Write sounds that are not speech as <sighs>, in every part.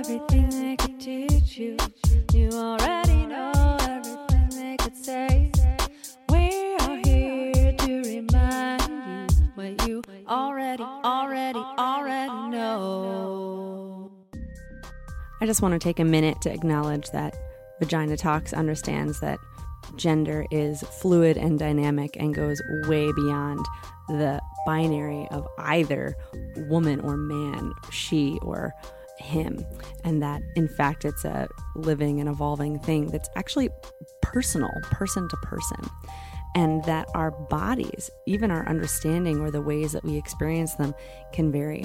everything they could teach you. You already know everything they could say. We are here to remind you what you already, already, already know. I just want to take a minute to acknowledge that Vagina Talks understands that gender is fluid and dynamic and goes way beyond the binary of either woman or man, she or him, and that in fact it's a living and evolving thing that's actually personal, person to person, and that our bodies, even our understanding or the ways that we experience them, can vary.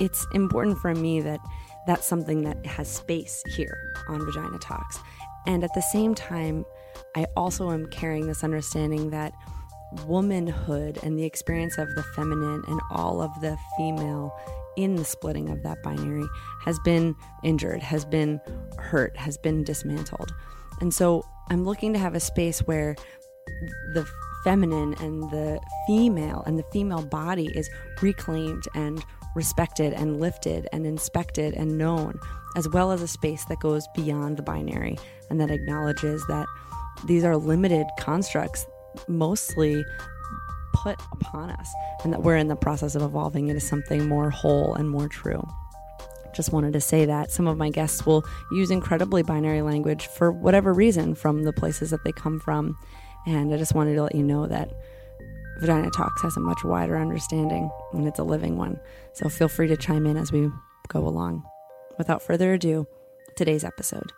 It's important for me that that's something that has space here on Vagina Talks. And at the same time, I also am carrying this understanding that womanhood and the experience of the feminine and all of the female in the splitting of that binary has been injured, has been hurt, has been dismantled. And so I'm looking to have a space where the feminine and the female and the female body is reclaimed and respected and lifted and inspected and known, as well as a space that goes beyond the binary and that acknowledges that these are limited constructs, mostly put upon us, and that we're in the process of evolving into something more whole and more true. Just wanted to say that some of my guests will use incredibly binary language for whatever reason from the places that they come from. And I just wanted to let you know that Vagina Talks has a much wider understanding and it's a living one. So feel free to chime in as we go along. Without further ado, today's episode.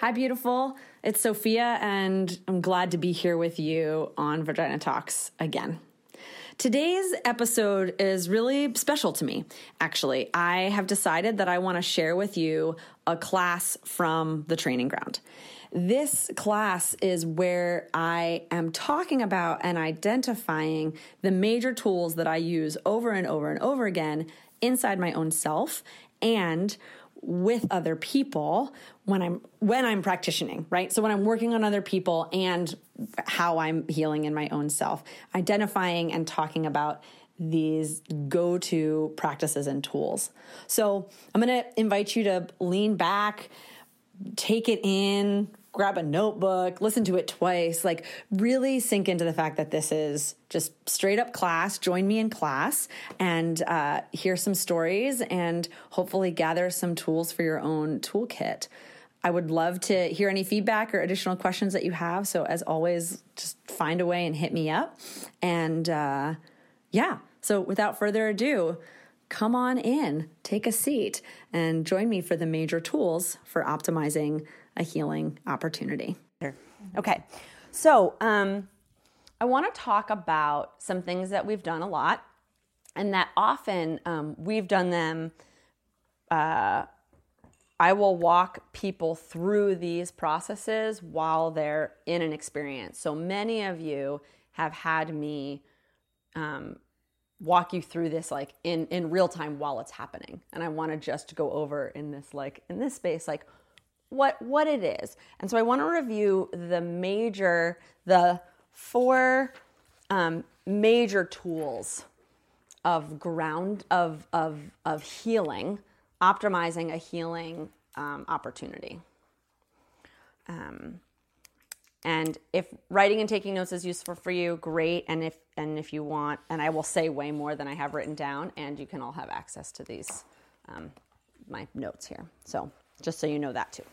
Hi, beautiful. It's Sophia, and I'm glad to be here with you on Vagina Talks again. Today's episode is really special to me, actually. I have decided that I want to share with you a class from the training ground. This class is where I am talking about and identifying the major tools that I use over and over and over again inside my own self and with other people when I'm when I'm practicing, right? So when I'm working on other people and how I'm healing in my own self, identifying and talking about these go-to practices and tools. So I'm going to invite you to lean back, take it in, grab a notebook, listen to it twice, like really sink into the fact that this is just straight up class. Join me in class and uh, hear some stories and hopefully gather some tools for your own toolkit. I would love to hear any feedback or additional questions that you have. So, as always, just find a way and hit me up. And uh, yeah, so without further ado, come on in, take a seat, and join me for the major tools for optimizing a healing opportunity. Okay, so um, I want to talk about some things that we've done a lot, and that often um, we've done them. Uh, I will walk people through these processes while they're in an experience. So many of you have had me um, walk you through this like in in real time while it's happening, and I want to just go over in this like in this space like what what it is. And so I want to review the major the four um, major tools of ground of of of healing, optimizing a healing um, opportunity. Um, and if writing and taking notes is useful for you, great. And if and if you want, and I will say way more than I have written down, and you can all have access to these um, my notes here. So just so you know that too.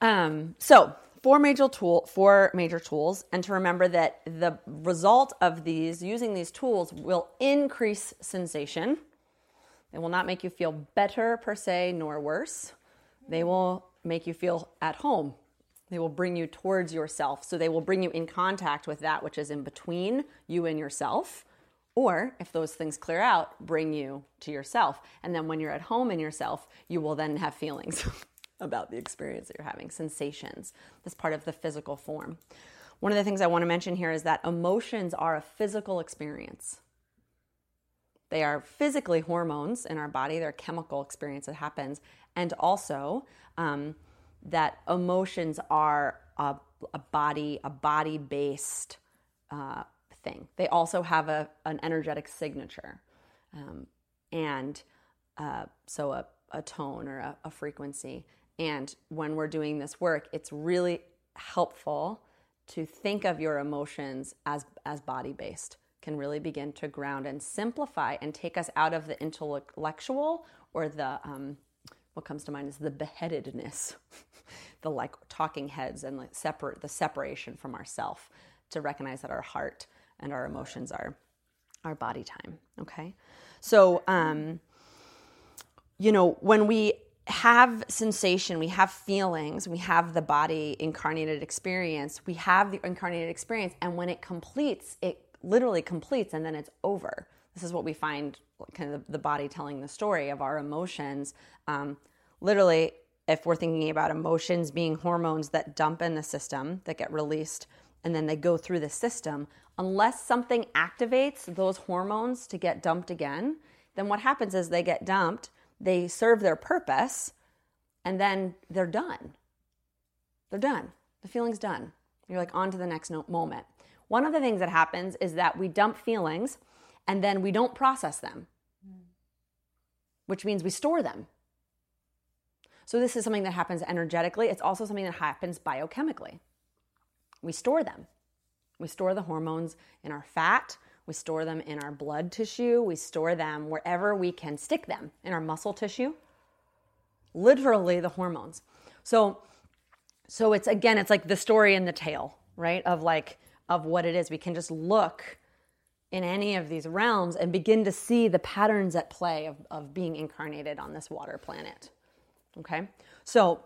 Um, so four major tool, four major tools, and to remember that the result of these using these tools will increase sensation. They will not make you feel better per se, nor worse. They will make you feel at home. They will bring you towards yourself. So they will bring you in contact with that which is in between you and yourself. Or if those things clear out, bring you to yourself. And then when you're at home in yourself, you will then have feelings <laughs> about the experience that you're having, sensations. That's part of the physical form. One of the things I want to mention here is that emotions are a physical experience. They are physically hormones in our body, they're a chemical experience that happens. And also, um, that emotions are a, a body, a body based uh, thing. They also have a, an energetic signature. Um, and uh, so a, a tone or a, a frequency. And when we're doing this work, it's really helpful to think of your emotions as, as body based, can really begin to ground and simplify and take us out of the intellectual or the, um, what comes to mind is the beheadedness, <laughs> the like talking heads and like separate the separation from ourself to recognize that our heart and our emotions are our body time. Okay, so um, you know when we have sensation, we have feelings, we have the body incarnated experience, we have the incarnated experience, and when it completes, it literally completes and then it's over. This is what we find kind of the, body telling the story of our emotions. Um, literally, if we're thinking about emotions being hormones that dump in the system, that get released, and then they go through the system, unless something activates those hormones to get dumped again, then what happens is they get dumped they serve their purpose, and then they're done. They're done. The feeling's done. You're like on to the next moment. One of the things that happens is that we dump feelings and then we don't process them, which means we store them. So, this is something that happens energetically. It's also something that happens biochemically. We store them. We store the hormones in our fat, we store them in our blood tissue. We store them wherever we can stick them in our muscle tissue. Literally the hormones. So so it's again it's like the story in the tale, right? Of like of what it is. We can just look in any of these realms and begin to see the patterns at play of, of being incarnated on this water planet. Okay? So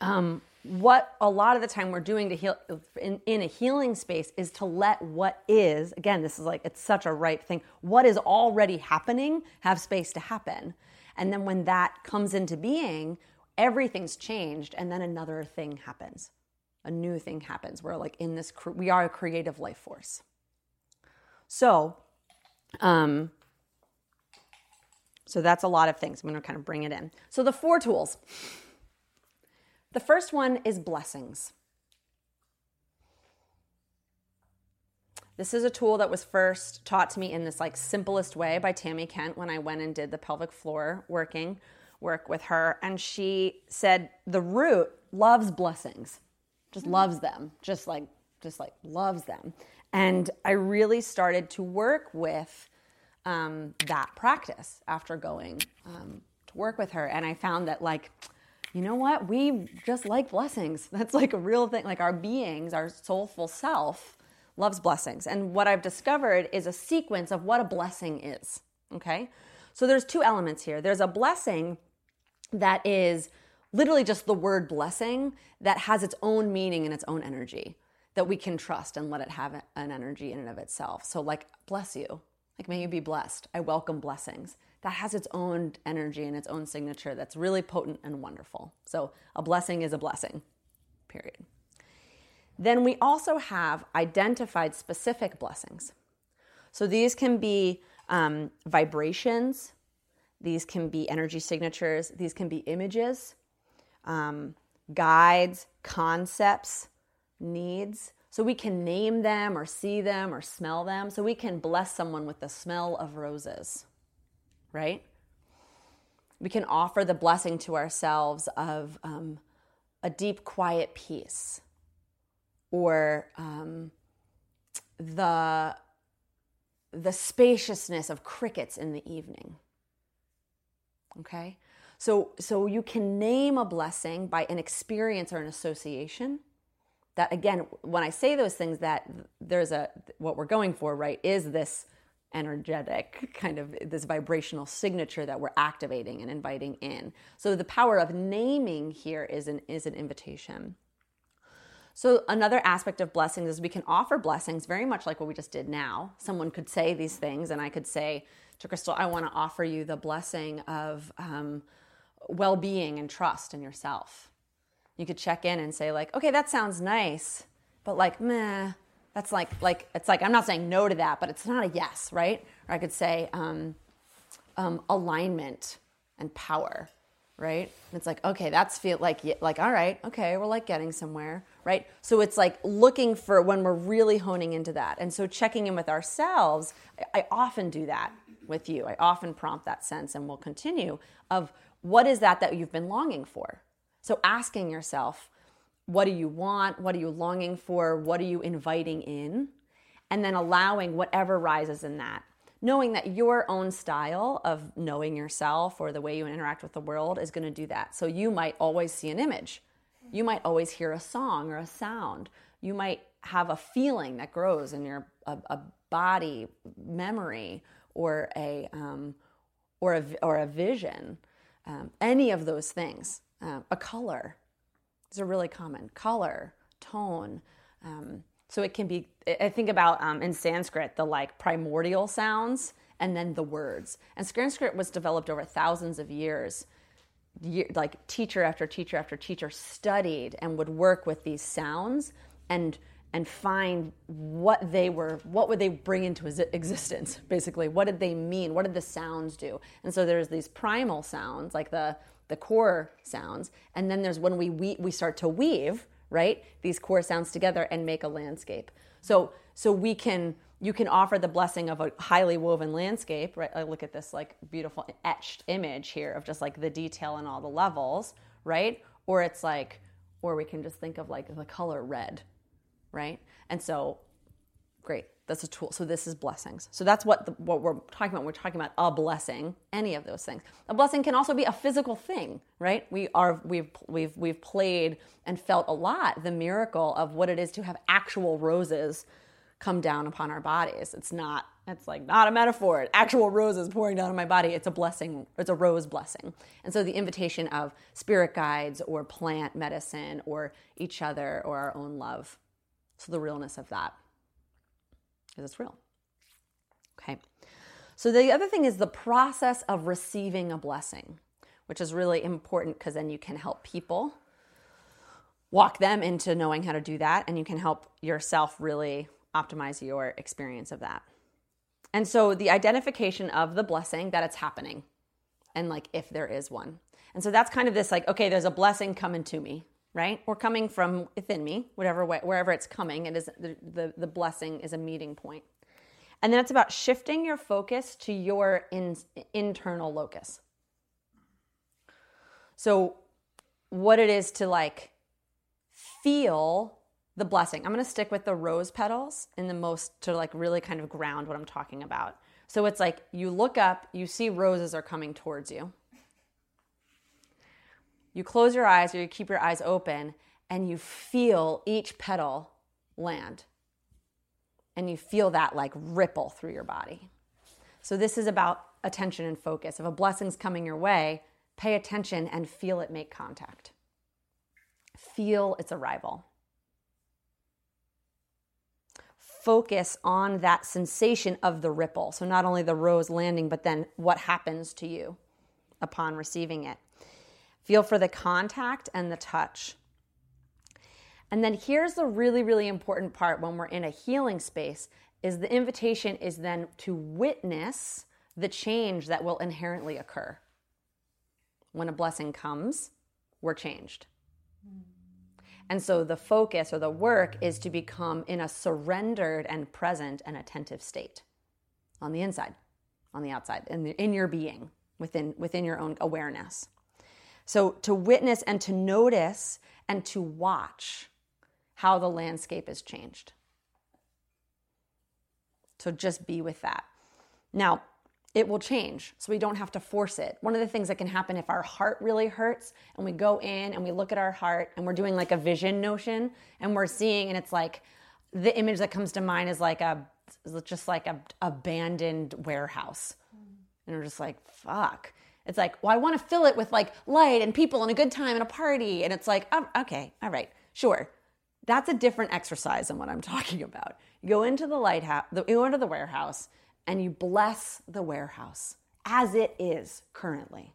um, what a lot of the time we're doing to heal in, in, a healing space is to let what is again this is like it's such a ripe thing. What is already happening have space to happen. And then when that comes into being everything's changed and then another thing happens. A new thing happens. We're like in this we are a creative life force. So um so that's a lot of things. I'm going to kind of bring it in. So the four tools the first one is blessings. This is a tool that was first taught to me in this like simplest way by Tami Kent when I went and did the pelvic floor working work with her and she said the root loves blessings. Just loves them. Just like just like loves them. And I really started to work with um, that practice after going um, to work with her. And I found that like you know what? We just like blessings. <laughs> That's like a real thing. Like our beings, our soulful self loves blessings. And what I've discovered is a sequence of what a blessing is. Okay? So there's two elements here. There's a blessing that is literally just the word blessing that has its own meaning and its own energy that we can trust and let it have an energy in and of itself. So, like, bless you. Like, may you be blessed. I welcome blessings that has its own energy and its own signature that's really potent and wonderful. So, a blessing is a blessing, period. Then we also have identified specific blessings. So, these can be um, vibrations, these can be energy signatures, these can be images, um, guides, concepts, needs. So we can name them or see them or smell them. So we can bless someone with the smell of roses right? We can offer the blessing to ourselves of um, a deep, quiet peace or um, the, the spaciousness of crickets in the evening. Okay? So, so you can name a blessing by an experience or an association. That again, when I say those things, that there's a what we're going for, right? Is this energetic kind of this vibrational signature that we're activating and inviting in. So the power of naming here is an is an invitation. So another aspect of blessings is we can offer blessings very much like what we just did now. Someone could say these things, and I could say to Crystal, "I want to offer you the blessing of um, well-being and trust in yourself." You could check in and say, like, "Okay, that sounds nice, but like, meh." That's like like it's like I'm not saying no to that, but it's not a yes, right? Or I could say um, um, alignment and power, right? And it's like okay, that's feel like like all right, okay, we're like getting somewhere, right? So it's like looking for when we're really honing into that, and so checking in with ourselves. I, I often do that with you. I often prompt that sense, and will continue of what is that that you've been longing for. So asking yourself what do you want? What are you longing for? What are you inviting in? And then allowing whatever rises in that. Knowing that your own style of knowing yourself or the way you interact with the world is going to do that. So you might always see an image. You might always hear a song or a sound. You might have a feeling that grows in your a, a body memory or a um, or a or a vision. Um, any of those things, uh, a color, these are really common. Color, tone. Um, so it can be, I think about um, in Sanskrit, the like primordial sounds and then the words. And Sanskrit was developed over thousands of years. Year, like teacher after teacher after teacher studied and would work with these sounds and and find what they were what would they bring into existence basically what did they mean what did the sounds do and so there's these primal sounds like the the core sounds. And then there's when we, we, we start to weave, right, these core sounds together and make a landscape. So, so we can, you can offer the blessing of a highly woven landscape, right? I look at this like beautiful etched image here of just like the detail and all the levels, right? Or it's like, or we can just think of like the color red, right? And so, great that's a tool. So this is blessings. So that's what the, what we're talking about. We're talking about a blessing. Any of those things. A blessing can also be a physical thing, right? We are we've we've we've played and felt a lot the miracle of what it is to have actual roses come down upon our bodies. It's not. It's like not a metaphor. Actual roses pouring down on my body. It's a blessing. It's a rose blessing. And so the invitation of spirit guides or plant medicine or each other or our own love. So the realness of that because it's real. Okay. So the other thing is the process of receiving a blessing, which is really important because then you can help people walk them into knowing how to do that and you can help yourself really optimize your experience of that. And so the identification of the blessing that it's happening and like if there is one. And so that's kind of this like okay, there's a blessing coming to me right? Or coming from within me, whatever way, wherever it's coming, it is the, the, the blessing is a meeting point. And then it's about shifting your focus to your in, internal locus. So, what it is to like feel the blessing. I'm going to stick with the rose petals in the most to like really kind of ground what I'm talking about. So it's like you look up, you see roses are coming towards you you close your eyes or you keep your eyes open and you feel each petal land. And you feel that like ripple through your body. So, this is about attention and focus. If a blessing's coming your way, pay attention and feel it make contact. Feel its arrival. Focus on that sensation of the ripple. So, not only the rose landing, but then what happens to you upon receiving it. Feel for the contact and the touch. And then here's the really, really important part when we're in a healing space is the invitation is then to witness the change that will inherently occur. When a blessing comes, we're changed. And so the focus or the work is to become in a surrendered and present and attentive state on the inside, on the outside, in, the, in your being, within, within your own awareness. So to witness and to notice and to watch how the landscape has changed. So just be with that. Now, it will change. So we don't have to force it. One of the things that can happen if our heart really hurts and we go in and we look at our heart and we're doing like a vision notion and we're seeing, and it's like the image that comes to mind is like a, just like a abandoned warehouse. And we're just like, fuck. It's like, well, I want to fill it with like light and people and a good time and a party. And it's like, oh, okay, all right, sure. That's a different exercise than what I'm <laughs> talking about. You go into the lighthouse, you go into the warehouse, and you bless the warehouse as it is currently.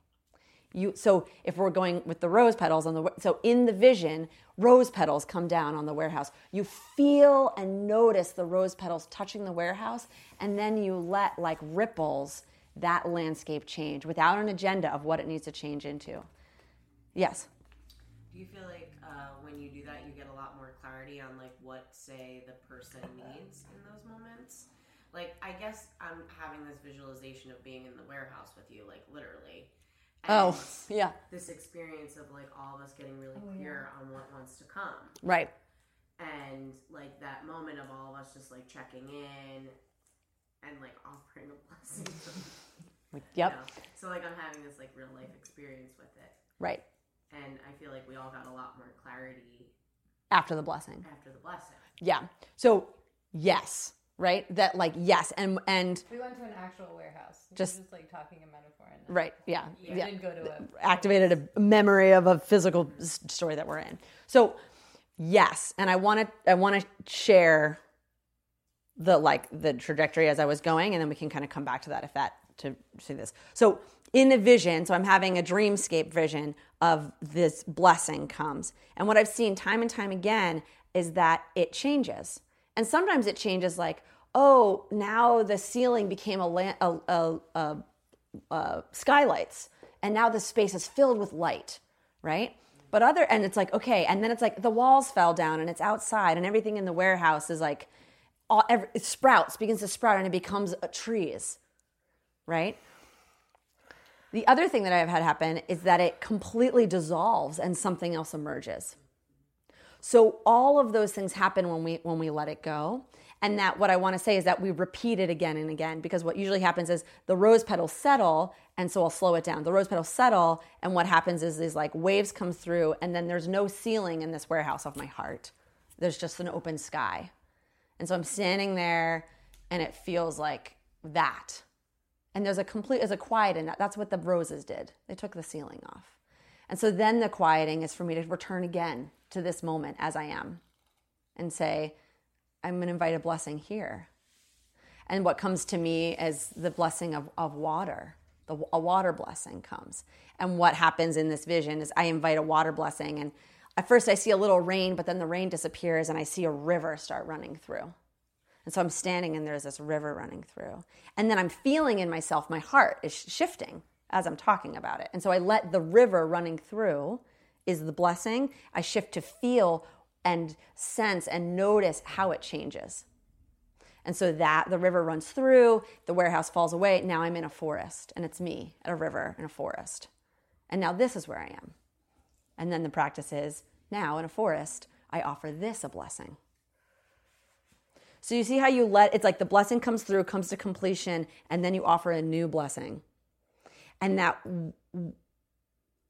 You, so if we're going with the rose petals on the so in the vision rose petals come down on the warehouse you feel and notice the rose petals touching the warehouse and then you let like ripples that landscape change without an agenda of what it needs to change into yes do you feel like uh, when you do that you get a lot more clarity on like what say the person needs in those moments like I guess I'm having this visualization of being in the warehouse with you, like literally. Oh, yeah. This experience of like all of us getting really oh, clear yeah. on what wants to come. Right. And like that moment of all of us just like checking in and like offering a blessing. <laughs> like, yep. You know? So like I'm having this like real life experience with it. Right. And I feel like we all got a lot more clarity after the blessing. After the blessing. Yeah. So yes, right? That like yes, and and we went to an actual warehouse. Just, just like talking a metaphor. right. Yeah. Yeah. yeah. Didn't go to a activated a memory of a physical story that we're in. So yes, and I want to I want to share the like the trajectory as I was going, and then we can kind of come back to that if that to see this. So in a vision, so I'm having a dreamscape vision of this blessing comes, and what I've seen time and time again is that it changes. And sometimes it changes like, oh, now the ceiling became a, a, a, a, a skylights, and now the space is filled with light, right? But other, and it's like, okay, and then it's like the walls fell down and it's outside, and everything in the warehouse is like, all, every, it sprouts, begins to sprout, and it becomes trees, right? The other thing that I've had happen is that it completely dissolves and something else emerges. So all of those things happen when we when we let it go. And that what I want to say is that we repeat it again and again because what usually happens is the rose petals settle and so I'll slow it down. The rose petals settle and what happens is these like waves come through and then there's no ceiling in this warehouse of my heart. There's just an open sky. And so I'm standing there and it feels like that. And there's a complete there's a quiet in that. That's what the roses did. They took the ceiling off. And so then the quieting is for me to return again to this moment as I am and say, I'm going to invite a blessing here. And what comes to me is the blessing of, of water. The, a water blessing comes. And what happens in this vision is I invite a water blessing. And at first I see a little rain, but then the rain disappears and I see a river start running through. And so I'm standing and there's this river running through. And then I'm feeling in myself, my heart is shifting as I'm talking about it. And so I let the river running through is the blessing. I shift to feel and sense and notice how it changes. And so that the river runs through, the warehouse falls away. Now I'm in a forest, and it's me at a river in a forest. And now this is where I am. And then the practice is now in a forest, I offer this a blessing. So you see how you let it's like the blessing comes through, comes to completion, and then you offer a new blessing. And that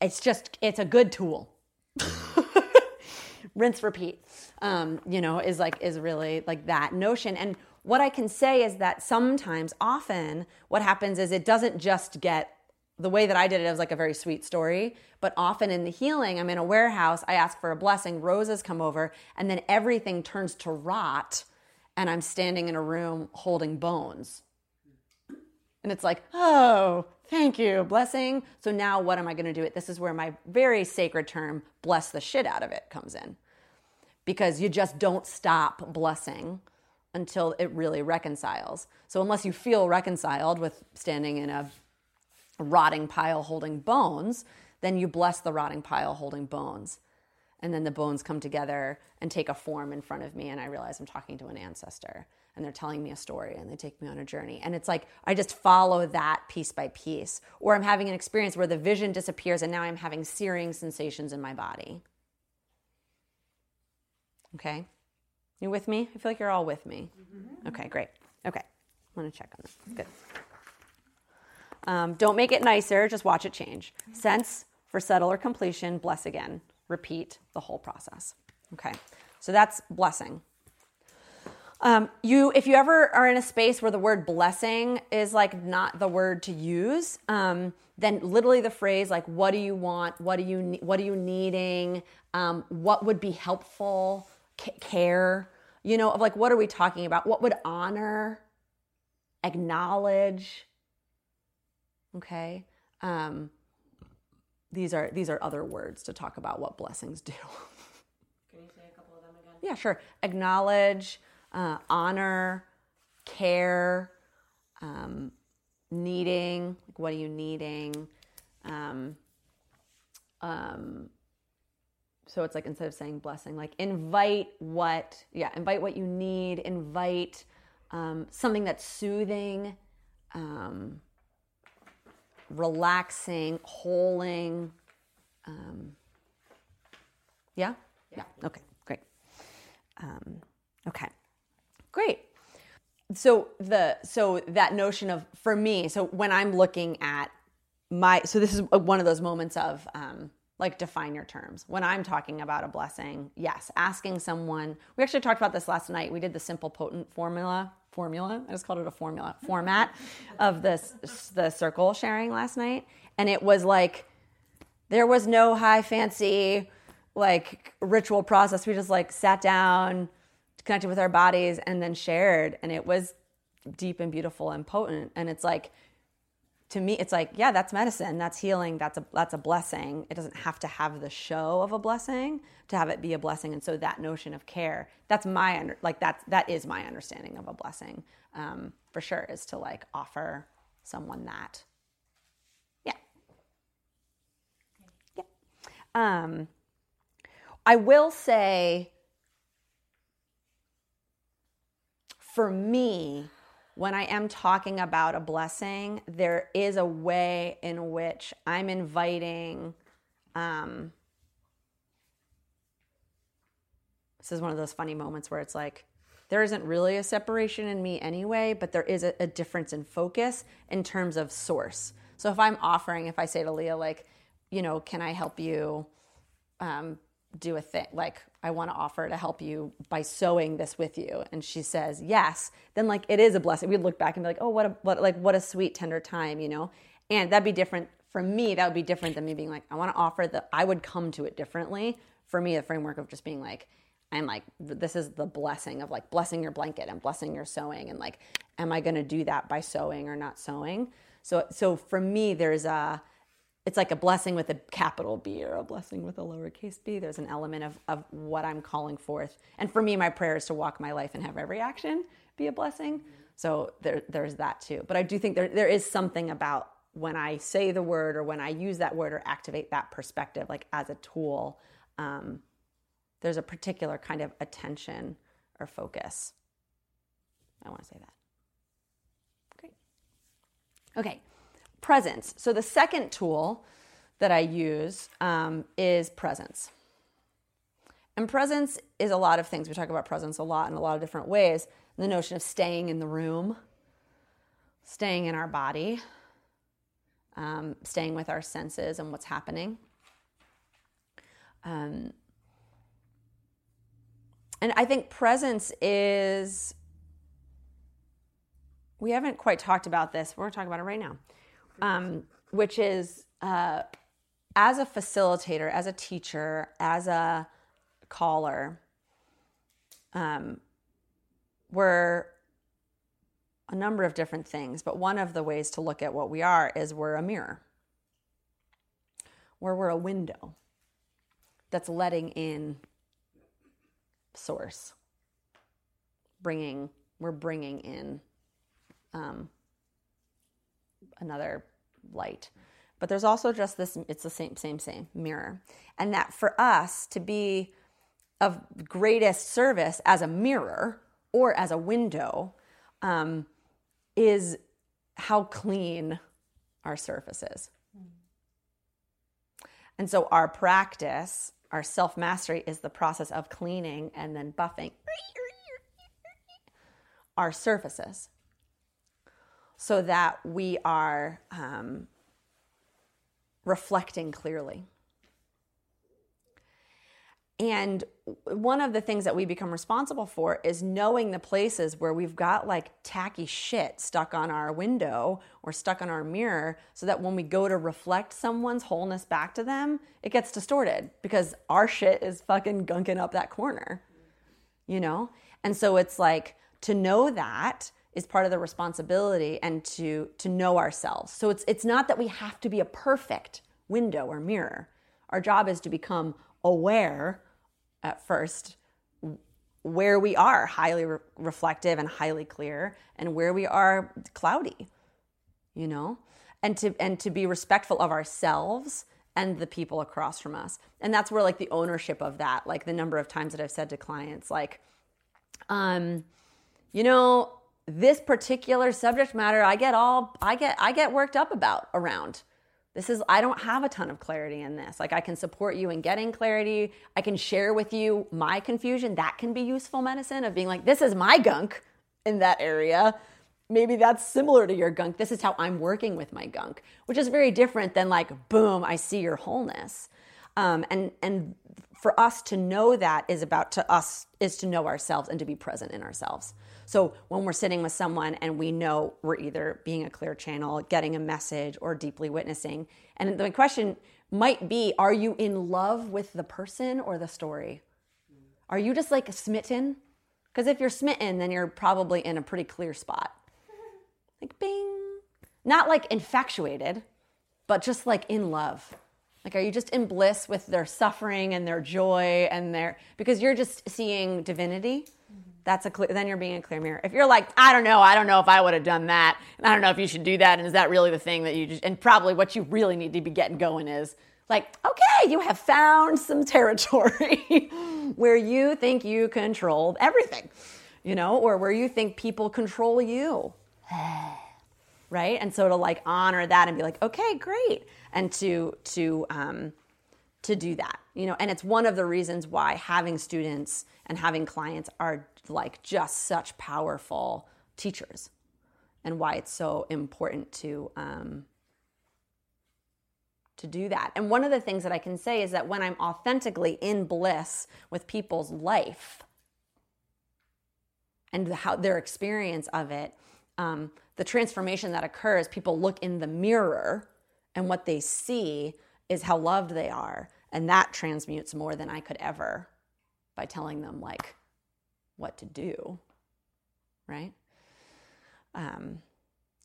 it's just it's a good tool <laughs> rinse repeat um, you know is like is really like that notion and what i can say is that sometimes often what happens is it doesn't just get the way that i did it, it was like a very sweet story but often in the healing i'm in a warehouse i ask for a blessing roses come over and then everything turns to rot and i'm standing in a room holding bones and it's like oh Thank you, blessing. So now what am I going to do? It. This is where my very sacred term, bless the shit out of it, comes in. Because you just don't stop blessing until it really reconciles. So unless you feel reconciled with standing in a rotting pile holding bones, then you bless the rotting pile holding bones. And then the bones come together and take a form in front of me, and I realize I'm talking to an ancestor and they're telling me a story and they take me on a journey. And it's like I just follow that piece by piece. Or I'm having an experience where the vision disappears and now I'm having searing sensations in my body. Okay? You with me? I feel like you're all with me. Mm-hmm. Okay, great. Okay. I want to check on this. Good. Um, don't make it nicer, just watch it change. Sense for settle or completion, bless again. Repeat the whole process. Okay, so that's blessing. Um, you, if you ever are in a space where the word blessing is like not the word to use, um, then literally the phrase like, "What do you want? What do you What are you needing? Um, what would be helpful? C- care? You know, of like, what are we talking about? What would honor, acknowledge? Okay, um, these are these are other words to talk about what blessings do. Can you say a couple of them again? Yeah, sure. Acknowledge, uh, honor, care, um, needing. Like, what are you needing? Um, um, so it's like instead of saying blessing, like invite what, yeah, invite what you need. Invite um, something that's soothing, um, relaxing, holding. Um, yeah? Yeah. Okay, great. Um, okay, great. So the so that notion of for me, so when I'm looking at my, so this is one of those moments of um, like define your terms. When I'm talking about a blessing, yes, asking someone. We actually talked about this last night. We did the simple potent formula formula. I just called it a formula format of this the circle sharing last night, and it was like there was no high fancy like ritual process. We just like sat down, connected with our bodies, and then shared, and it was deep and beautiful and potent. And it's like to me, it's like yeah, that's medicine, that's healing, that's a that's a blessing. It doesn't have to have the show of a blessing to have it be a blessing. And so that notion of care, that's my under like that's that is my understanding of a blessing um, for sure is to like offer someone that. Yeah. Yeah. Um, I will say, for me, when I am talking about a blessing, there is a way in which I'm inviting. Um, this is one of those funny moments where it's like, there isn't really a separation in me anyway, but there is a, a difference in focus in terms of source. So if I'm offering, if I say to Leah, like, you know, can I help you um, do a thing? Like, I want to offer to help you by sewing this with you. And she says yes, then like it is a blessing. We'd look back and be like, oh, what a what like what a sweet, tender time, you know? And that'd be different for me, that would be different than me being like, I want to offer that I would come to it differently. For me, the framework of just being like, I'm like, this is the blessing of like blessing your blanket and blessing your sewing. And like, am I gonna do that by sewing or not sewing? So so for me, there's a it's like a blessing with a capital B or a blessing with a lowercase b. There's an element of, of what I'm calling forth. And for me, my prayer is to walk my life and have every action be a blessing. So there, there's that too. But I do think there, there is something about when I say the word or when I use that word or activate that perspective, like as a tool, um, there's a particular kind of attention or focus. I want to say that. Great. Okay presence. So the second tool that I use um, is presence. And presence is a lot of things. We talk about presence a lot in a lot of different ways. The notion of staying in the room, staying in our body, um, staying with our senses and what's happening. Um, and I think presence is, we haven't quite talked about this. We're going to talk about it right now um, which is uh, as a facilitator, as a teacher, as a caller, um, we're a number of different things, but one of the ways to look at what we are is we're a mirror, where we're a window that's letting in source, bringing, we're bringing in um, another light. But there's also just this, it's the same, same, same mirror. And that for us to be of greatest service as a mirror or as a window um, is how clean our surface is. And so our practice, our self mastery, is the process of cleaning and then buffing our surfaces so that we are um, reflecting clearly. And one of the things that we become responsible for is knowing the places where we've got like tacky shit stuck on our window or stuck on our mirror so that when we go to reflect someone's wholeness back to them, it gets distorted because our shit is fucking gunking up that corner, you know? And so it's like to know that is part of the responsibility and to to know ourselves. So it's it's not that we have to be a perfect window or mirror. Our job is to become aware at first where we are highly re- reflective and highly clear and where we are cloudy you know and to and to be respectful of ourselves and the people across from us and that's where like the ownership of that like the number of times that i've said to clients like um you know this particular subject matter i get all i get i get worked up about around. This is i don't have a ton of clarity in this. Like i can support you in getting clarity. I can share with you my confusion. That can be useful medicine of being like this is my gunk in that area. Maybe that's similar to your gunk. This is how i'm working with my gunk which is very different than like boom i see your wholeness. Um, and and for us to know that is about to us is to know ourselves and to be present in ourselves so when we're sitting with someone and we know we're either being a clear channel, getting a message, or deeply witnessing, and the question might be are you in love with the person or the story? Are you just like smitten? Because if you're smitten, then you're probably in a pretty clear spot. Like bing. Not like infatuated, but just like in love. Like, are you just in bliss with their suffering and their joy and their, because you're just seeing divinity? That's a clear, then you're being a clear mirror. If you're like, I don't know, I don't know if I would have done that, and I don't know if you should do that, and is that really the thing that you just, and probably what you really need to be getting going is like, okay, you have found some territory <laughs> where you think you control everything, you know, or where you think people control you. <sighs> right? And so to like honor that and be like, okay, great. And to, to, um, to do that, you know, and it's one of the reasons why having students and having clients are like just such powerful teachers and why it's so important to um, to do that. And one of the things that I can say is that when I'm authentically in bliss with people's life and how their experience of it, um, the transformation that occurs, people look in the mirror and what they see is how loved they are. And that transmutes more than I could ever by telling them, like, what to do, right? Um,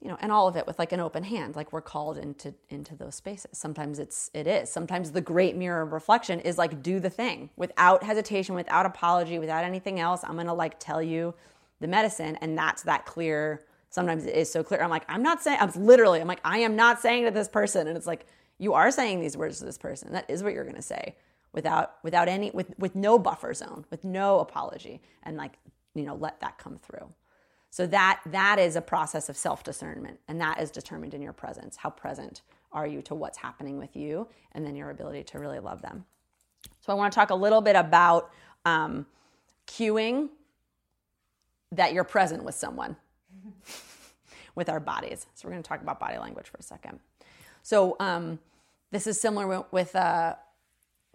you know, and all of it with like an open hand, like we're called into into those spaces. Sometimes it's it is. Sometimes the great mirror of reflection is like do the thing without hesitation, without apology, without anything else. I'm gonna like tell you the medicine, and that's that clear. Sometimes it is so clear. I'm like, I'm not saying. I'm literally. I'm like, I am not saying to this person, and it's like you are saying these words to this person. That is what you're gonna say without without any with with no buffer zone, with no apology, and like you know let that come through. So that that is a process of self discernment, and that is determined in your presence. How present are you to what's happening with you, and then your ability to really love them. So I want to talk a little bit about um, cueing that you're present with someone <laughs> with our bodies. So we're going to talk about body language for a second. So um, this is similar with uh,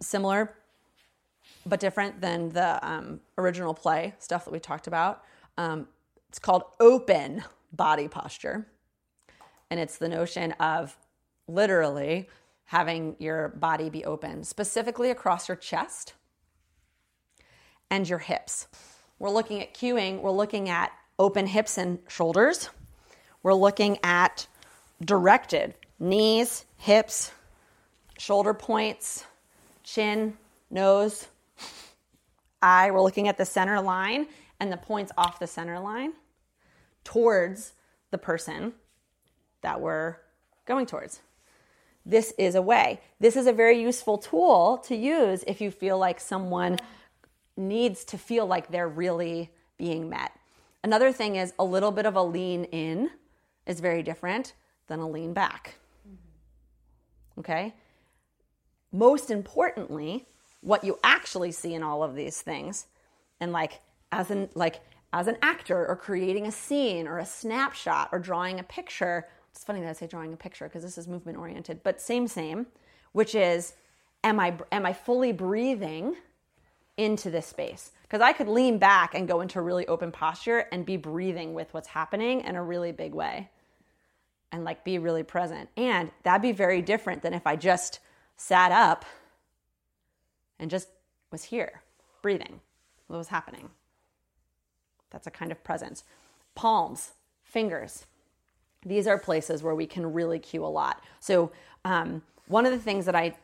similar but different than the um, original play stuff that we talked about. Um, it's called open body posture. And it's the notion of literally having your body be open, specifically across your chest and your hips. We're looking at cueing, we're looking at open hips and shoulders. We're looking at directed knees, hips, shoulder points, chin, nose, eye. We're looking at the center line and the points off the center line towards the person that we're going towards. This is a way. This is a very useful tool to use if you feel like someone needs to feel like they're really being met. Another thing is a little bit of a lean in is very different than a lean back. Okay? most importantly, what you actually see in all of these things, and like as in like as an actor or creating a scene or a snapshot or drawing a picture. It's funny that I say drawing a picture because this is movement oriented, but same, same, which is am I, am I fully breathing into this space? Because I could lean back and go into a really open posture and be breathing with what's happening in a really big way and like be really present. And that'd be very different than if I just sat up and just was here, breathing, what was happening. That's a kind of presence. Palms, fingers. These are places where we can really cue a lot. So, um, one of the things that I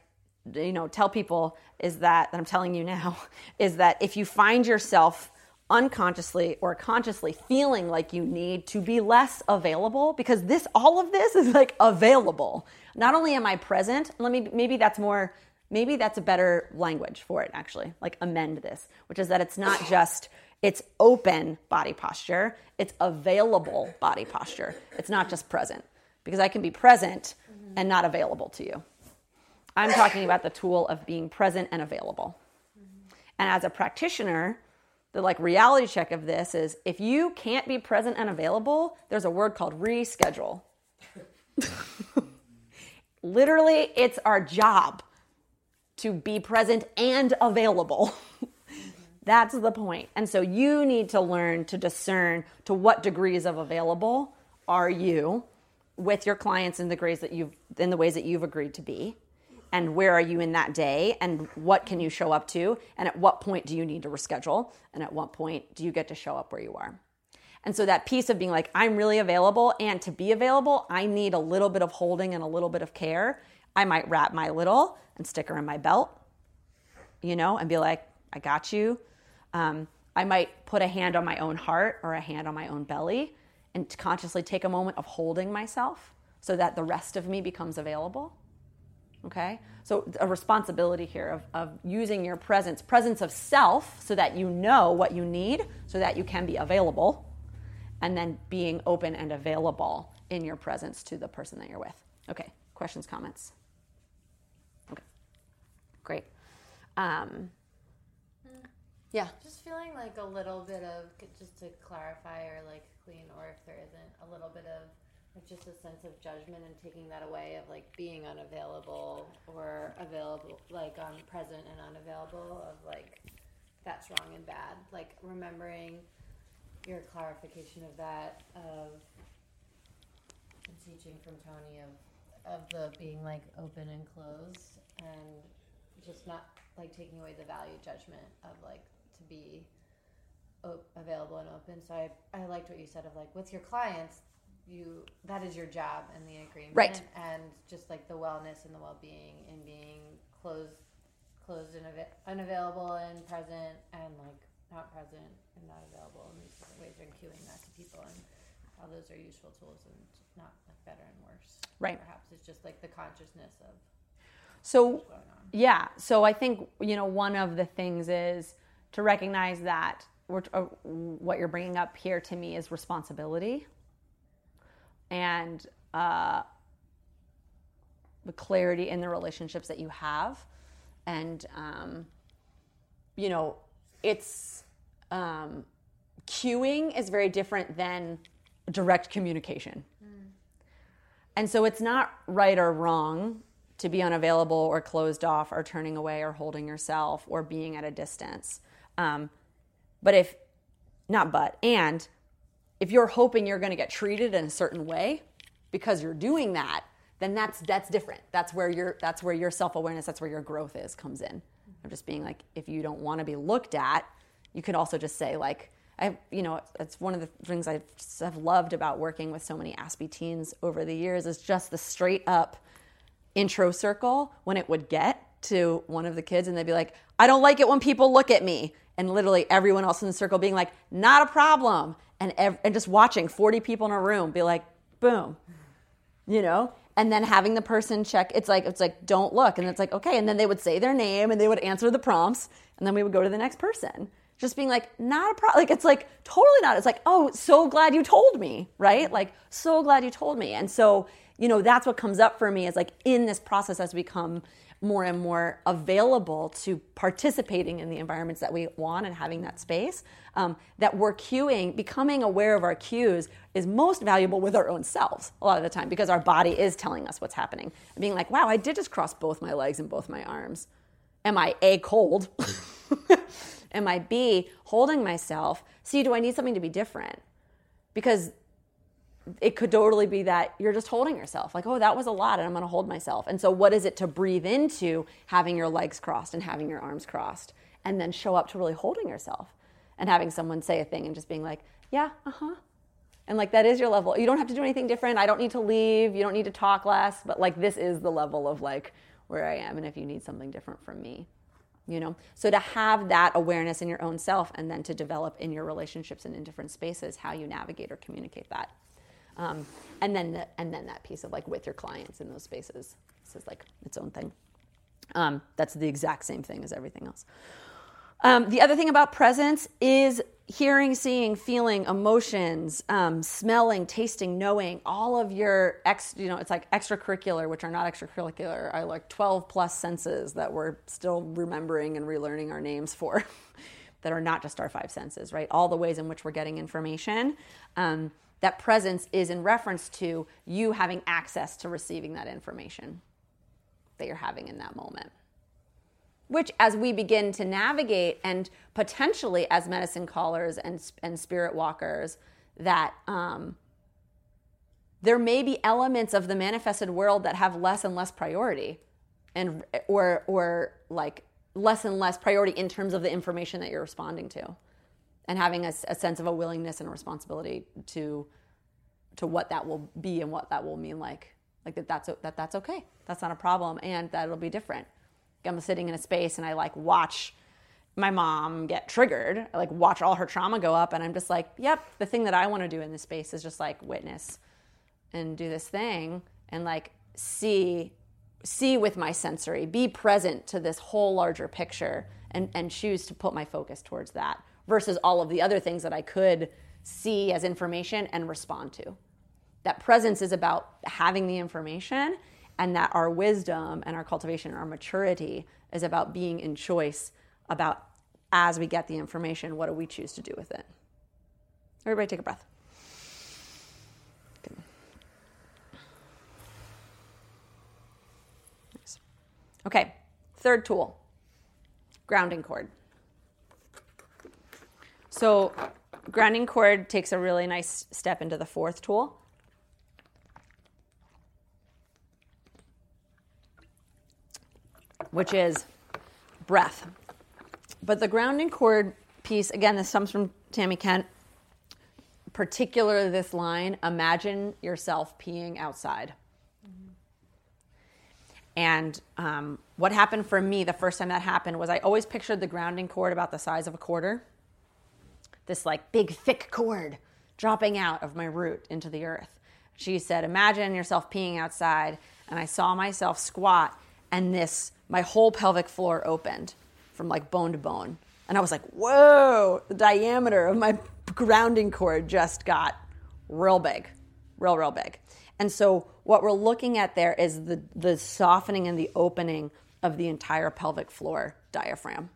you know tell people is that that I'm telling you now <laughs> is that if you find yourself unconsciously or consciously feeling like you need to be less available because this all of this is like available. Not only am i present let me maybe that's more maybe that's a better language for it actually like amend this which is that it's not just it's open body posture it's available body posture. It's not just present because i can be present and not available to you. I'm talking about the tool of being present and available. And as a practitioner the like reality check of this is if you can't be present and available, there's a word called reschedule. <laughs> Literally, it's our job to be present and available. <laughs> That's the point. And so you need to learn to discern to what degrees of available are you with your clients in the ways that you've in the ways that you've agreed to be and where are you in that day and what can you show up to and at what point do you need to reschedule and at what point do you get to show up where you are? And so that piece of being like i'm really available and to be available i need a little bit of holding and a little bit of care. I might wrap my little and stick her in my belt you know and be like i got you. Um, i might put a hand on my own heart or a hand on my own belly and consciously take a moment of holding myself so that the rest of me becomes available Okay? So, a responsibility here of, of using your presence, presence of self, so that you know what you need, so that you can be available, and then being open and available in your presence to the person that you're with. Okay, questions, comments? Okay, great. Um, yeah. Just feeling like a little bit of, just to clarify or like clean, or if there isn't, a little bit of like just a sense of judgment and taking that away of like being unavailable or available like um present and unavailable of like that's wrong and bad. Like remembering your clarification of that of the teaching from tony of of the being like open and closed and just not like taking away the value judgment of like to be available and open. So I, I liked what you said of like with your clients you that is your job and the agreement Right. and just like the wellness and the well-being and being closed closed and ava- unavailable and present and like not present and not available in these different ways and cueing that to people and how those are useful tools and not like better and worse Right. perhaps it's just like the consciousness of So, what's going on yeah. So I think you know one of the things is to recognize that we're, uh, what you're bringing up here to me is responsibility, and uh, the clarity in the relationships that you have, and um, you know, it's um, cueing is very different than direct communication. And so it's not right or wrong to be unavailable or closed off or turning away or holding yourself or being at a distance. Um, but if, not but, and if you're hoping you're going to get treated in a certain way because you're doing that, then that's that's different. That's where your that's where your self awareness, that's where your growth is comes in. Of just being like, if you don't want to be looked at, you could also just say like, I, you know, it's one of the things I have loved about working with so many Aspie teens over the years is just the straight up intro circle when it would get to one of the kids and they'd be like, I don't like it when people look at me. And literally everyone else in the circle being like, not a problem. And, ev- and just watching 40 people in a room be like, boom, you know? And then having the person check, it's like, it's like, don't look. And it's like, okay. And then they would say their name and they would answer the prompts. And then we would go to the next person. Just being like, not a problem. Like, it's like, totally not. It's like, oh, so glad you told me, right? Like, so glad you told me. And so, you know, that's what comes up for me is like in this process as we come more and more available to participating in the environments that we want and having that space. Um, that we're cueing, becoming aware of our cues is most valuable with our own selves a lot of the time because our body is telling us what's happening. And being like, wow, I did just cross both my legs and both my arms. Am I A, cold? <laughs> Am I B, holding myself? C, do I need something to be different? Because it could totally be that you're just holding yourself like oh that was a lot and i'm going to hold myself. And so what is it to breathe into having your legs crossed and having your arms crossed and then show up to really holding yourself and having someone say a thing and just being like yeah uh-huh. And like that is your level. You don't have to do anything different. I don't need to leave. You don't need to talk less. But like this is the level of like where i am and if you need something different from me you know? So to have that awareness in your own self and then to develop in your relationships and in different spaces how you navigate or communicate that um, and then the, and then that piece of like with your clients in those spaces. This is like its own thing. Um, that's the exact same thing as everything else. Um, the other thing about presence is hearing, seeing, feeling, emotions, um, smelling, tasting, knowing, all of your ex, you know, it's like extracurricular, which are not extracurricular. I like 12 plus senses that we're still remembering and relearning our names for, <laughs> that are not just our five senses, right? All the ways in which we're getting information. Um, that presence is in reference to you having access to receiving that information that you're having in that moment. Which, as we begin to navigate, and potentially as medicine callers and, and spirit walkers, that um, there may be elements of the manifested world that have less and less priority, and or or like less and less priority in terms of the information that you're responding to and having a, a, sense of a willingness and a responsibility to to what that will be and what that will mean like like that that's that that's okay. That's not a problem and that it'll be different. I'm sitting in a space and i like watch my mom get triggered I like watch all her trauma go up and i'm just like yep the thing that i want to do in this space is just like witness and do this thing and like see see with my sensory be present to this whole larger picture and and choose to put my focus towards that versus all of the other things that I could see as information and respond to. That presence is about having the information, and that our wisdom and our cultivation and our maturity is about being in choice about as we get the information, what do we choose to do with it? Everybody take a breath. Okay, third tool grounding cord. So grounding cord takes a really nice step into the fourth tool. Which is breath. But the grounding cord piece, again, this comes from Tami Kent, particularly this line imagine yourself peeing outside. Mm-hmm. And um, what happened for me the first time that happened was I always pictured the grounding cord about the size of a quarter this like big thick cord dropping out of my root into the earth. She said, Imagine yourself peeing outside. And I saw myself squat, and this, my whole pelvic floor opened from like bone to bone. And I was like, Whoa, the diameter of my grounding cord just got real big, real, real big. And so, what we're looking at there is the, the softening and the opening of the entire pelvic floor diaphragm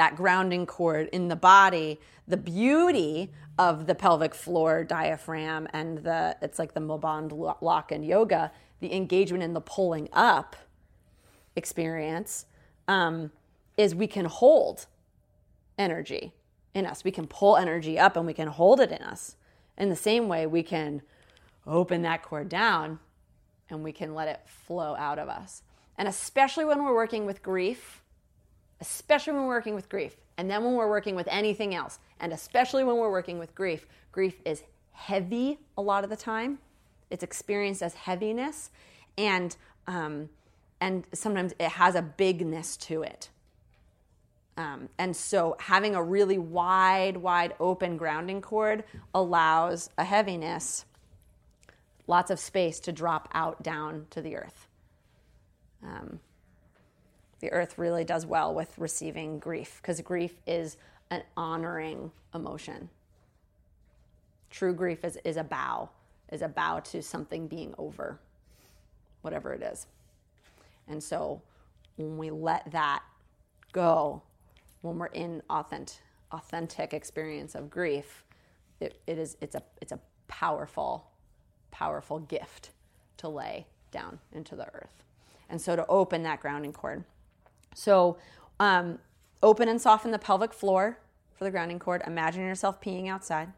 that grounding cord in the body, the beauty of the pelvic floor diaphragm and the it's like the Moband lock in yoga, the engagement in the pulling up experience um, is we can hold energy in us. We can pull energy up and we can hold it in us. In the same way, we can open that cord down and we can let it flow out of us. And especially when we're working with grief, especially when we're working with grief, and then when we're working with anything else, and especially when we're working with grief. Grief is heavy a lot of the time. It's experienced as heaviness, and um, and sometimes it has a bigness to it. Um, and so having a really wide, wide open grounding cord allows a heaviness, lots of space to drop out down to the earth. Um, the earth really does well with receiving grief because grief is an honoring emotion. True grief is, is a bow, is a bow to something being over, whatever it is. And so when we let that go, when we're in authentic, authentic experience of grief, it, it is it's a it's a powerful, powerful gift to lay down into the earth. And so to open that grounding cord. So um, open and soften the pelvic floor for the grounding cord. Imagine yourself peeing outside.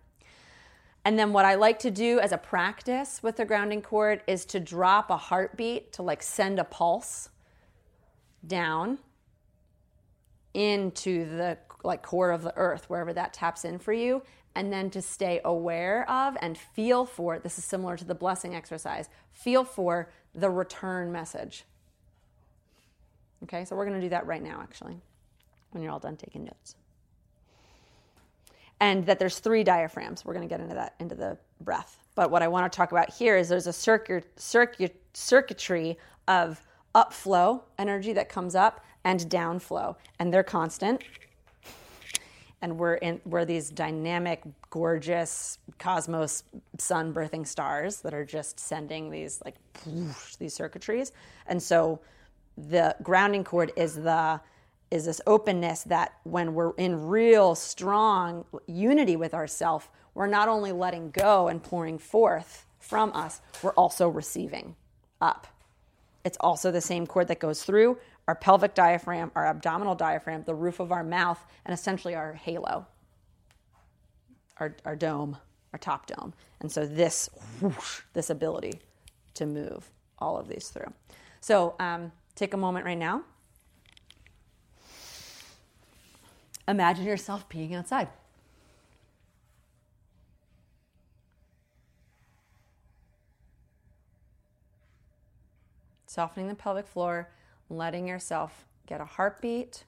And then what I like to do as a practice with the grounding cord is to drop a heartbeat to like send a pulse down into the like core of the earth wherever that taps in for you and then to stay aware of and feel for this is similar to the blessing exercise feel for the return message okay so we're going to do that right now actually when you're all done taking notes. And that there's three diaphragms. We're going to get into that into the breath. But what i want to talk about here is there's a circuit, circuit circuitry of upflow energy that comes up and downflow and they're constant. And we're in we're these dynamic gorgeous cosmos sun birthing stars that are just sending these like these circuitries. And so the grounding cord is the is this openness that when we're in real strong unity with ourself we're not only letting go and pouring forth from us we're also receiving up it's also the same cord that goes through our pelvic diaphragm, our abdominal diaphragm, the roof of our mouth, and essentially our halo, our, our dome, our top dome. And so this, whoosh, this ability to move all of these through. So um, take a moment right now. Imagine yourself peeing outside. Softening the pelvic floor, letting yourself get a heartbeat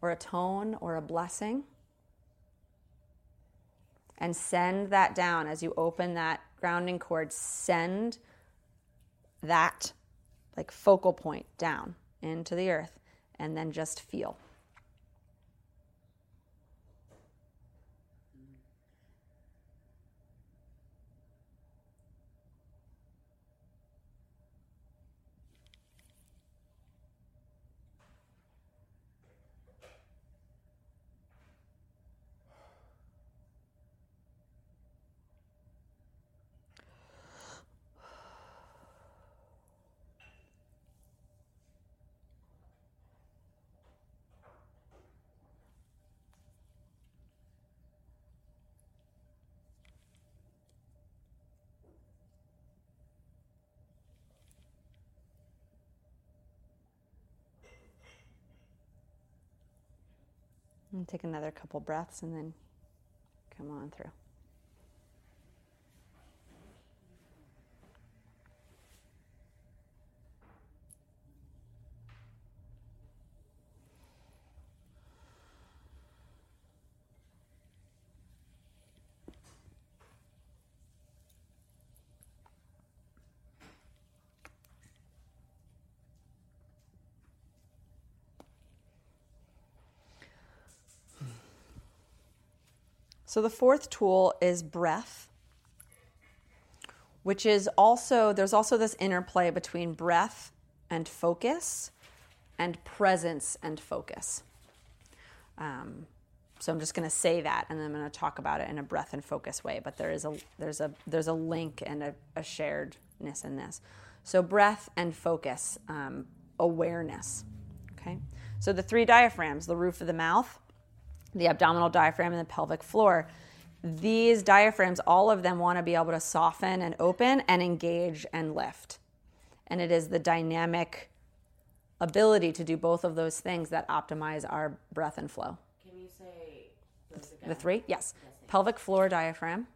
or a tone or a blessing. And send that down as you open that grounding cord. Send that like focal point down into the earth and then just feel. And take another couple breaths and then come on through. So the fourth tool is breath, which is also, there's also this interplay between breath and focus and presence and focus. Um, so I'm just going to say that, and then I'm going to talk about it in a breath and focus way. But there is a there's a there's a link and a, a sharedness in this. So breath and focus, um, awareness. Okay. So the three diaphragms: the roof of the mouth, the abdominal diaphragm and the pelvic floor. These diaphragms, all of them want to be able to soften and open and engage and lift. And it is the dynamic ability to do both of those things that optimize our breath and flow. Can you say those again? The three? Yes. Pelvic floor diaphragm,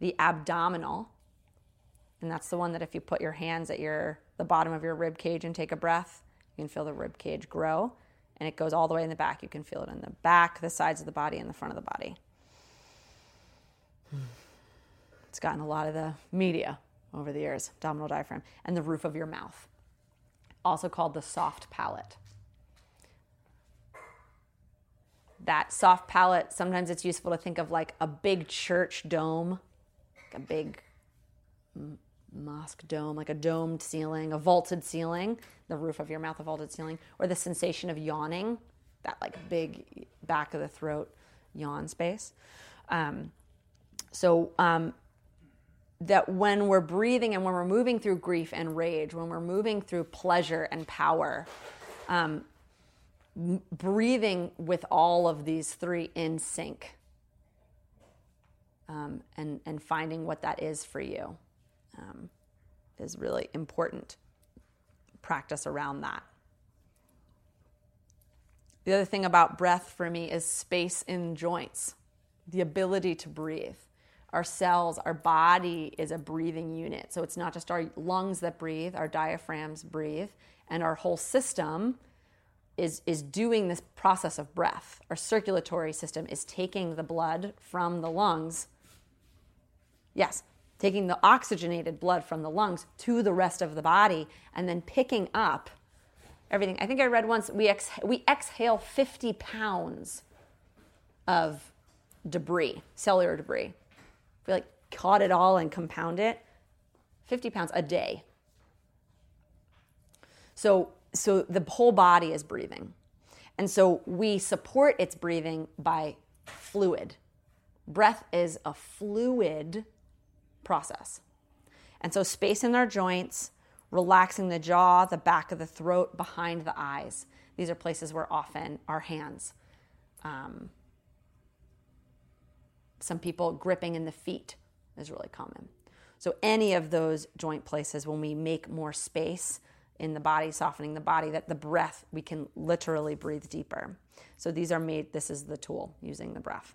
the abdominal, and that's the one that if you put your hands at your the bottom of your rib cage and take a breath, you can feel the rib cage grow and it goes all the way in the back. You can feel it in the back, the sides of the body, and the front of the body. It's gotten a lot of the media over the years, abdominal diaphragm, and the roof of your mouth, also called the soft palate. That soft palate, sometimes it's useful to think of like a big church dome, like a big mosque dome, like a domed ceiling, a vaulted ceiling, the roof of your mouth, a vaulted ceiling, or the sensation of yawning, that like big back of the throat yawn space. Um, so um, that when we're breathing and when we're moving through grief and rage, when we're moving through pleasure and power, um, breathing with all of these three in sync um, and, and finding what that is for you um, is really important practice around that. The other thing about breath for me is space in joints, the ability to breathe. Our cells, our body is a breathing unit. So it's not just our lungs that breathe, our diaphragms breathe, and our whole system is, is doing this process of breath. Our circulatory system is taking the blood from the lungs. Yes, taking the oxygenated blood from the lungs to the rest of the body and then picking up everything. I think I read once we, ex- we exhale 50 pounds of debris, cellular debris. We like caught it all and compound it. 50 pounds a day. So, so the whole body is breathing. And so we support its breathing by fluid. Breath is a fluid process. And so, space in our joints, relaxing the jaw, the back of the throat, behind the eyes. These are places where often our hands. Um, some people gripping in the feet is really common. So, any of those joint places, when we make more space in the body, softening the body, that the breath, we can literally breathe deeper. So, these are made, this is the tool using the breath.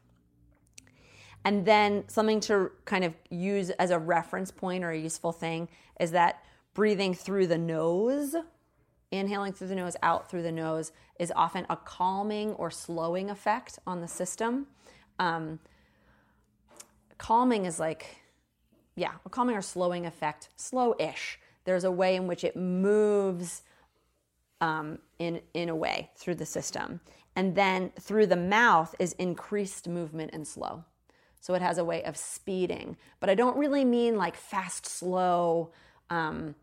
And then something to kind of use as a reference point or a useful thing is that breathing through the nose, inhaling through the nose, out through the nose, is often a calming or slowing effect on the system. Um, calming is like, yeah, a calming or slowing effect, slow ish. There's a way in which it moves um, in, in a way through the system. And then through the mouth is increased movement and slow. So it has a way of speeding. But I don't really mean like fast, slow, um,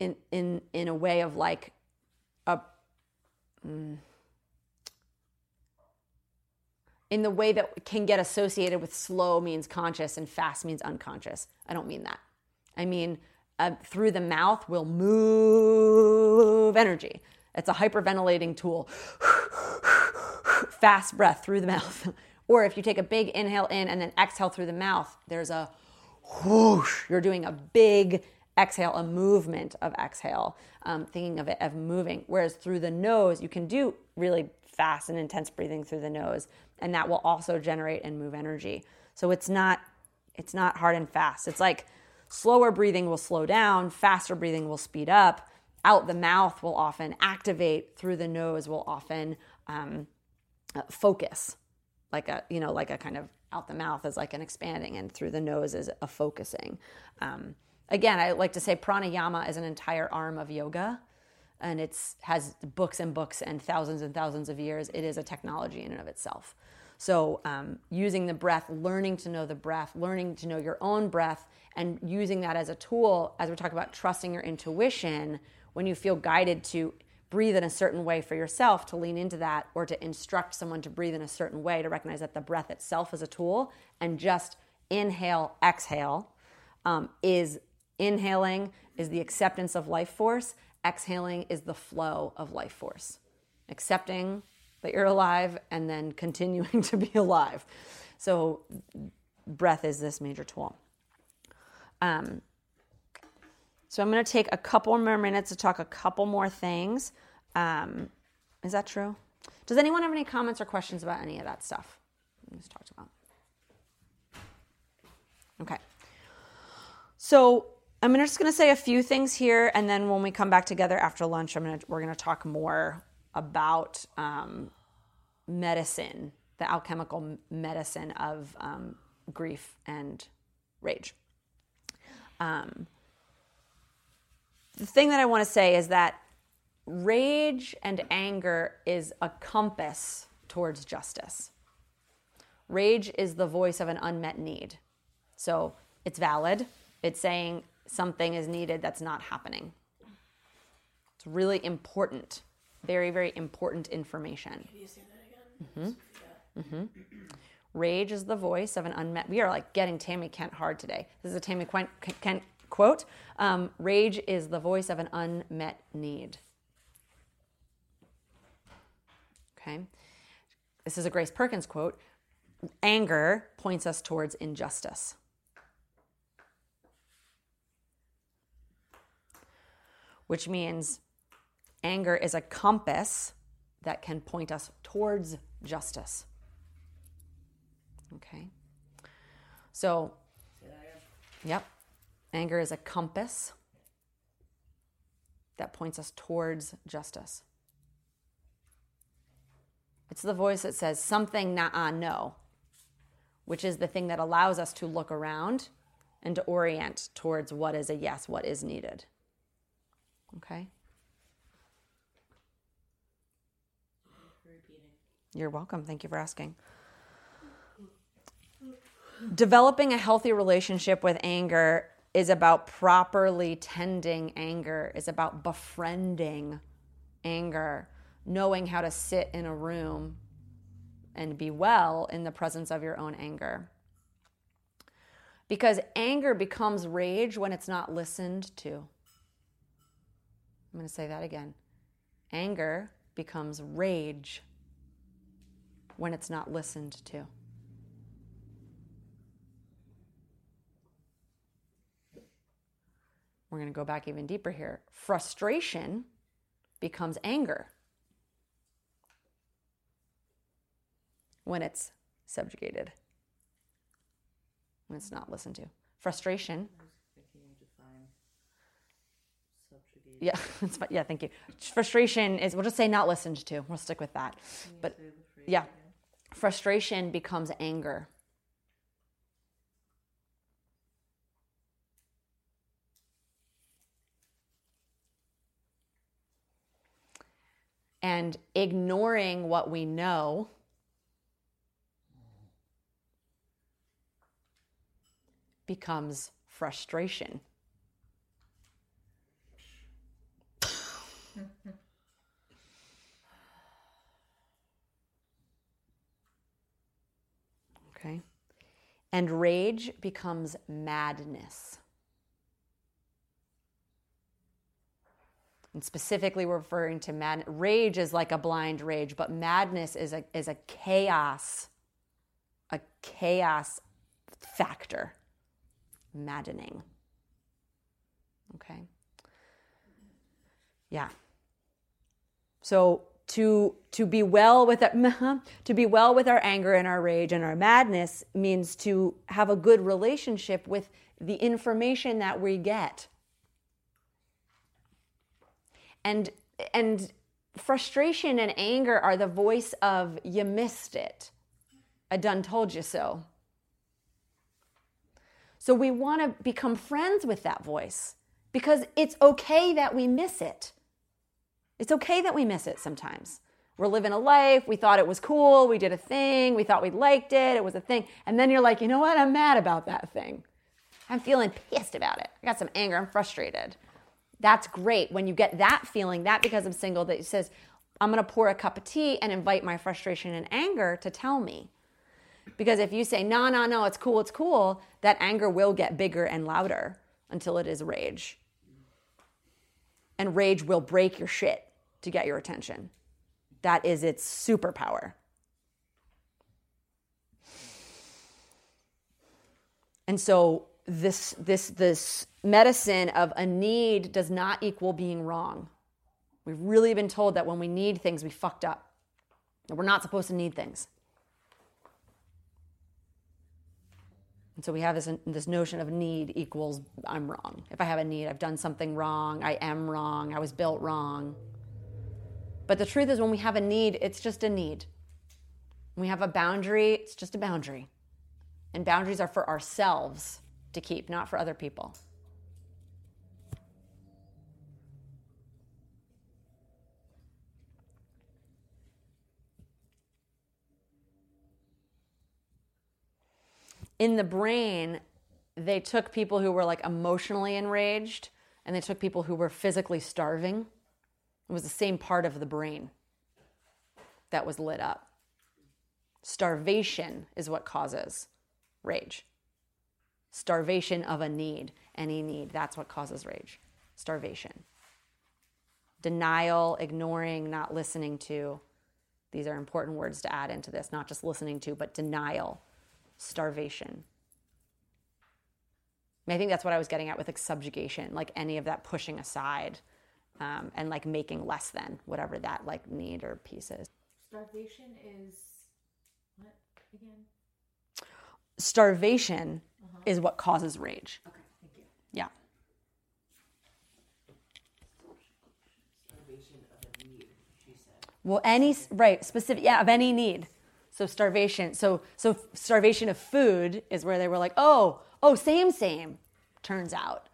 in, in, in a way of like a. Mm, in the way that can get associated with slow means conscious and fast means unconscious. I don't mean that. I mean, uh, through the mouth will move energy. It's a hyperventilating tool. <sighs> Fast breath through the mouth. <laughs> or if you take a big inhale in and then exhale through the mouth, there's a whoosh. You're doing a big exhale, a movement of exhale, um, thinking of it of moving. Whereas through the nose, you can do really fast and intense breathing through the nose, and that will also generate and move energy. So it's not it's not hard and fast. It's like slower breathing will slow down, faster breathing will speed up. Out the mouth will often activate. Through the nose will often um, uh, focus, like a you know like a kind of out the mouth is like an expanding, and through the nose is a focusing. Um, again, I like to say pranayama is an entire arm of yoga and it's has books and books and thousands and thousands of years. It is a technology in and of itself. So, um, using the breath, learning to know the breath, learning to know your own breath, and using that as a tool, as we're talking about trusting your intuition, when you feel guided to breathe in a certain way for yourself, to lean into that, or to instruct someone to breathe in a certain way, to recognize that the breath itself is a tool, and just inhale, exhale um, is inhaling is the acceptance of life force exhaling is the flow of life force. Accepting that you're alive and then continuing <laughs> to be alive. So, breath is this major tool. Um, so, I'm going to take a couple more minutes to talk a couple more things. Um, is that true? Does anyone have any comments or questions about any of that stuff we just talked about? Okay. So, I'm just going to say a few things here, and then when we come back together after lunch, I'm going to, we're going to talk more about um, medicine, the alchemical medicine of um, grief and rage. Um, the thing that I want to say is that rage and anger is a compass towards justice. Rage is the voice of an unmet need. So it's valid. It's saying, something is needed that's not happening. It's really important, very, very important information. Can you say that again? Mm-hmm. Rage is the voice of an unmet. We are like getting Tami Kent hard today. This is a Tami Kent, Kent quote. Um, Rage is the voice of an unmet need. Okay. This is a Grace Perkins quote. Anger points us towards injustice. Which means anger is a compass that can point us towards justice. Okay. So, yep. Anger is a compass that points us towards justice. It's the voice that says something nah no, which is the thing that allows us to look around and to orient towards what is a yes, what is needed. Okay? You're welcome. Thank you for asking. Developing a healthy relationship with anger is about properly tending anger, is about befriending anger, knowing how to sit in a room and be well in the presence of your own anger. Because anger becomes rage when it's not listened to. I'm going to say that again. Anger becomes rage when it's not listened to. We're going to go back even deeper here. Frustration becomes anger when it's subjugated, when it's not listened to. Frustration. Yeah, <laughs> that's fine. Yeah, thank you. Frustration is, we'll just say not listened to. We'll stick with that. But yeah, frustration becomes anger. And ignoring what we know becomes frustration. <laughs> okay? And rage becomes madness. And specifically referring to mad rage is like a blind rage, but madness is a is a chaos, a chaos factor. Maddening. Okay. Yeah. So to to be well with our, <laughs> to be well with our anger and our rage and our madness means to have a good relationship with the information that we get. And and frustration and anger are the voice of you missed it. I done told you so. So we want to become friends with that voice because it's okay that we miss it. It's okay that we miss it sometimes. We're living a life, we thought it was cool, we did a thing, we thought we liked it, it was a thing. And then you're like, you know what? I'm mad about that thing. I'm feeling pissed about it. I got some anger, I'm frustrated. That's great. When you get that feeling, that because I'm single, that says, I'm gonna pour a cup of tea and invite my frustration and anger to tell me. Because if you say, no, no, no, it's cool, it's cool, that anger will get bigger and louder until it is rage. And rage will break your shit to get your attention. That is its superpower. And so this this this medicine of a need does not equal being wrong. We've really been told that when we need things, we fucked up. We're not supposed to need things. And so we have this, this notion of need equals I'm wrong. If I have a need, I've done something wrong, I am wrong, I was built wrong. But the truth is, when we have a need, it's just a need. When we have a boundary, it's just a boundary. And boundaries are for ourselves to keep, not for other people. in the brain, they took people who were like emotionally enraged and they took people who were physically starving. It was the same part of the brain that was lit up. Starvation is what causes rage. Starvation of a need, any need, that's what causes rage. Starvation. Denial, ignoring, not listening to. These are important words to add into this, not just listening to, but denial, starvation. And I think that's what I was getting at with like subjugation, like any of that pushing aside um, and like making less than whatever that like need or piece is. Starvation is what again? Starvation is what causes rage. Okay, thank you. Yeah. Well, any right specific yeah of any need. So starvation. So so starvation of food is where they were like, oh oh same same. Turns out.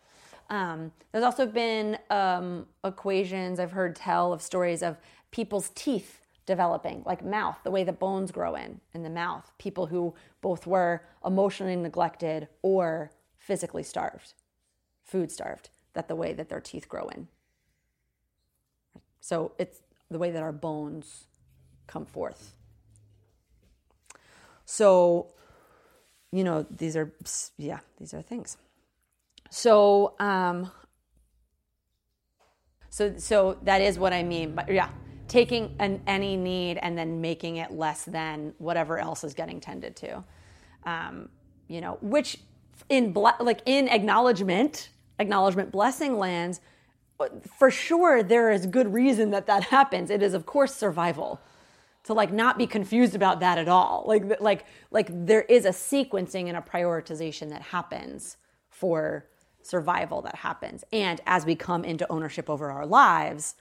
Um, there's also been um, equations I've heard tell of stories of people's teeth developing, like mouth, the way the bones grow in in the mouth. People who both were emotionally neglected or physically starved, food starved. That the way that their teeth grow in. So it's the way that our bones come forth. So, you know, these are, yeah, these are things. So, um, so, so that is what I mean. But yeah, taking an, any need and then making it less than whatever else is getting tended to. Um, you know, which in ble- like in acknowledgement, acknowledgement blessing lands, for sure there is good reason that that happens. It is of course survival. To like not be confused about that at all. Like like like there is a sequencing and a prioritization that happens for survival that happens. And as we come into ownership over our lives,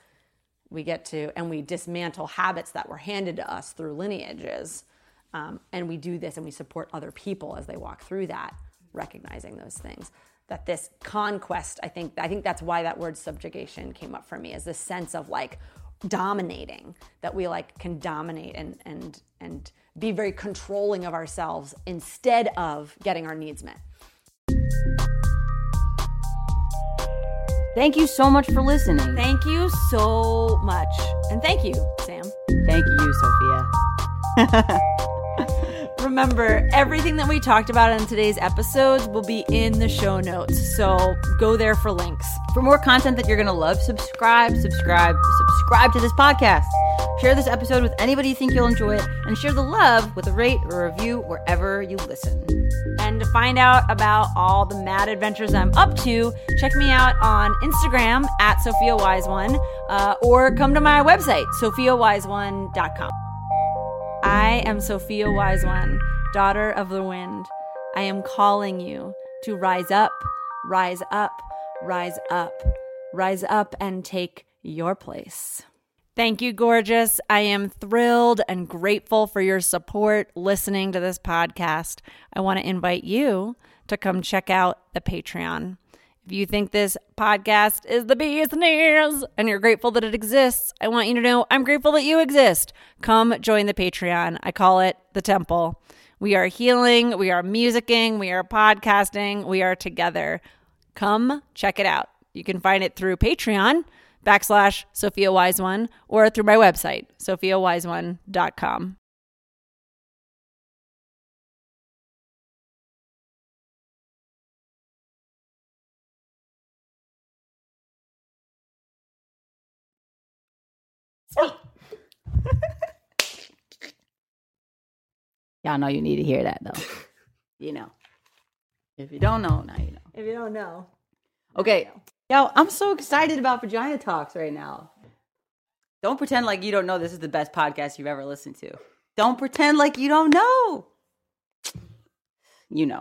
we get to and we dismantle habits that were handed to us through lineages. Um, and we do this and we support other people as they walk through that, recognizing those things. That this conquest, I think, I think that's why that word subjugation came up for me, is this sense of like dominating, that we like can dominate and and and be very controlling of ourselves instead of getting our needs met. Thank you so much for listening. Thank you so much. And thank you, Sam. Thank you, Sophia. <laughs> Remember, everything that we talked about in today's episodes will be in the show notes. So go there for links. For more content that you're going to love, subscribe, subscribe, subscribe to this podcast. Share this episode with anybody you think you'll enjoy it, and share the love with a rate or a review wherever you listen. And to find out about all the mad adventures I'm up to, check me out on Instagram at Sophia Wise One, uh, or come to my website, sophiawiseone.com. I am Sophia Wise One, daughter of the wind. I am calling you to rise up, rise up, rise up, rise up and take your place. Thank you, gorgeous. I am thrilled and grateful for your support listening to this podcast. I want to invite you to come check out the Patreon. If you think this podcast is the bee's business and you're grateful that it exists, I want you to know I'm grateful that you exist. Come join the Patreon. I call it the temple. We are healing, we are musicking, we are podcasting, we are together. Come check it out. You can find it through Patreon backslash Sophia Wise One or through my website, sophiawiseone.com. <laughs> Y'all know you need to hear that though. you know. If you don't know, now you know. If you don't know, Okay. Yo, I'm so excited about Vagina Talks right now. Don't pretend like you don't know this is the best podcast you've ever listened to. Don't pretend like you don't know. You know.